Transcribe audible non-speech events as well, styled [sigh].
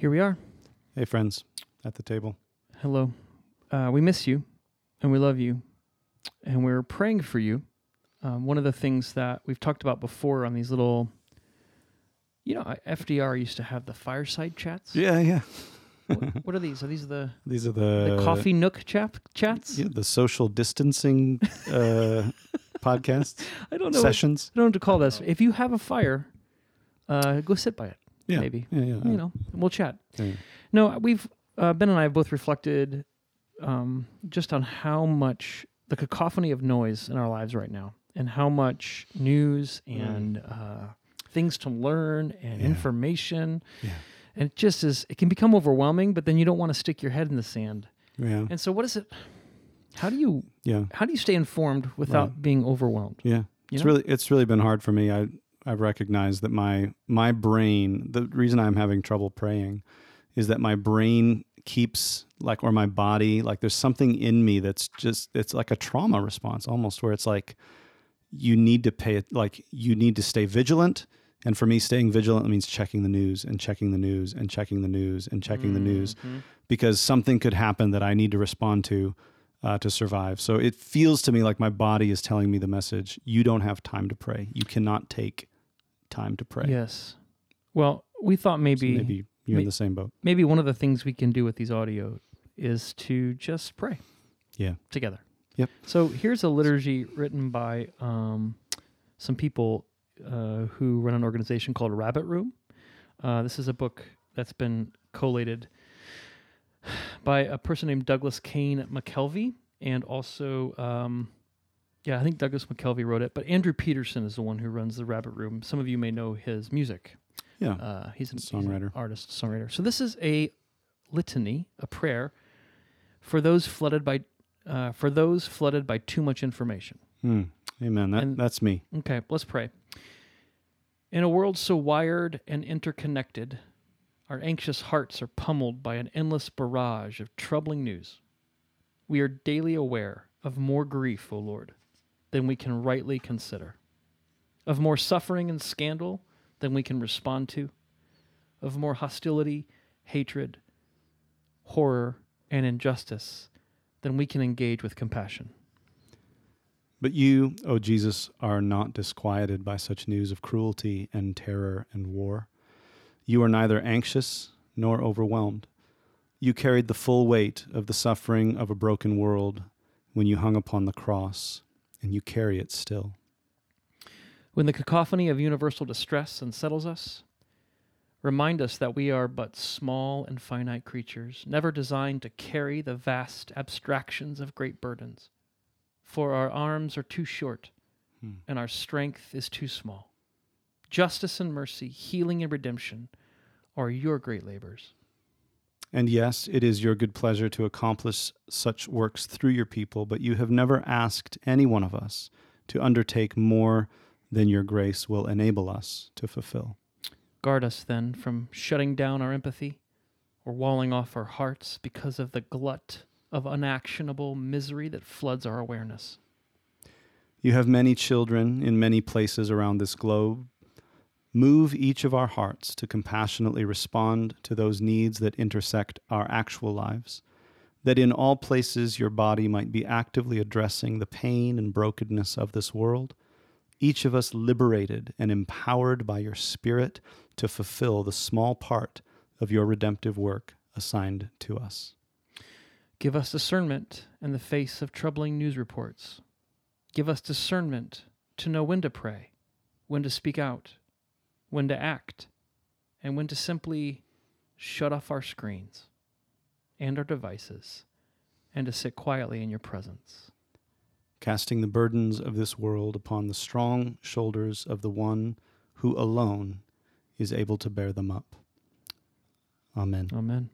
Here we are. Hey, friends at the table. Hello. Uh, we miss you and we love you and we're praying for you. Um, one of the things that we've talked about before on these little, you know, FDR used to have the fireside chats. Yeah, yeah. what, what are these? Are these the These are the, the coffee nook chap chats? Yeah, the social distancing uh, [laughs] podcasts I don't know. What, sessions. I don't know what to call this. If you have a fire, uh, go sit by it. Yeah, Maybe Yeah, yeah. you know, we'll chat. yeah. No, we've uh, Ben and I have both reflected um, just on how much the cacophony of noise in our lives right now, and how much news and uh, things to learn and Yeah. information, Yeah. and it just is. It can become overwhelming, but then you don't want to stick your head in the sand. Yeah. And so, what is it? How do you Yeah. how do you stay informed without Right. being overwhelmed? Yeah. You It's know? really it's really been hard for me. I I've recognized that my my brain, the reason I'm having trouble praying is that my brain keeps like or my body, like there's something in me that's just it's like a trauma response almost where it's like you need to pay it like you need to stay vigilant and for me staying vigilant means checking the news and checking the news and checking the news and checking the news Mhm. because something could happen that I need to respond to uh, to survive. So it feels to me like my body is telling me the message: you don't have time to pray. You cannot take time to pray. Yes. Well, we thought So maybe maybe you're may- in the same boat. maybe one of the things we can do with these audio is to just pray Yeah. together. Yep. So here's a liturgy written by um, some people uh, who run an organization called Rabbit Room. Uh, this is a book that's been collated [sighs] by a person named Douglas Kaine McKelvey, and also, um, yeah, I think Douglas McKelvey wrote it, but Andrew Peterson is the one who runs the Rabbit Room. Some of you may know his music. Yeah. Uh, he's, an, he's an Songwriter. artist, songwriter. So this is a litany, a prayer for those flooded by uh, for those flooded by too much information. Hmm. Amen. That, And- that's me. Okay, let's pray. In a world so wired and interconnected, our anxious hearts are pummeled by an endless barrage of troubling news. We are daily aware of more grief, O Lord, than we can rightly consider, of more suffering and scandal than we can respond to, of more hostility, hatred, horror, and injustice than we can engage with compassion. But you, O Jesus, are not disquieted by such news of cruelty and terror and war. You are neither anxious nor overwhelmed. You carried the full weight of the suffering of a broken world when you hung upon the cross, and you carry it still. When the cacophony of universal distress unsettles us, remind us that we are but small and finite creatures, never designed to carry the vast abstractions of great burdens. For our arms are too short, Hmm. and our strength is too small. Justice and mercy, healing and redemption are your great labors. And yes, it is your good pleasure to accomplish such works through your people, but you have never asked any one of us to undertake more than your grace will enable us to fulfill. Guard us then from shutting down our empathy or walling off our hearts because of the glut of unactionable misery that floods our awareness. You have many children in many places around this globe. Move each of our hearts to compassionately respond to those needs that intersect our actual lives, that in all places your body might be actively addressing the pain and brokenness of this world, each of us liberated and empowered by your Spirit to fulfill the small part of your redemptive work assigned to us. Give us discernment in the face of troubling news reports. Give us discernment to know when to pray, when to speak out, when to act, and when to simply shut off our screens and our devices and to sit quietly in your presence. casting the burdens of this world upon the strong shoulders of the one who alone is able to bear them up. Amen. Amen.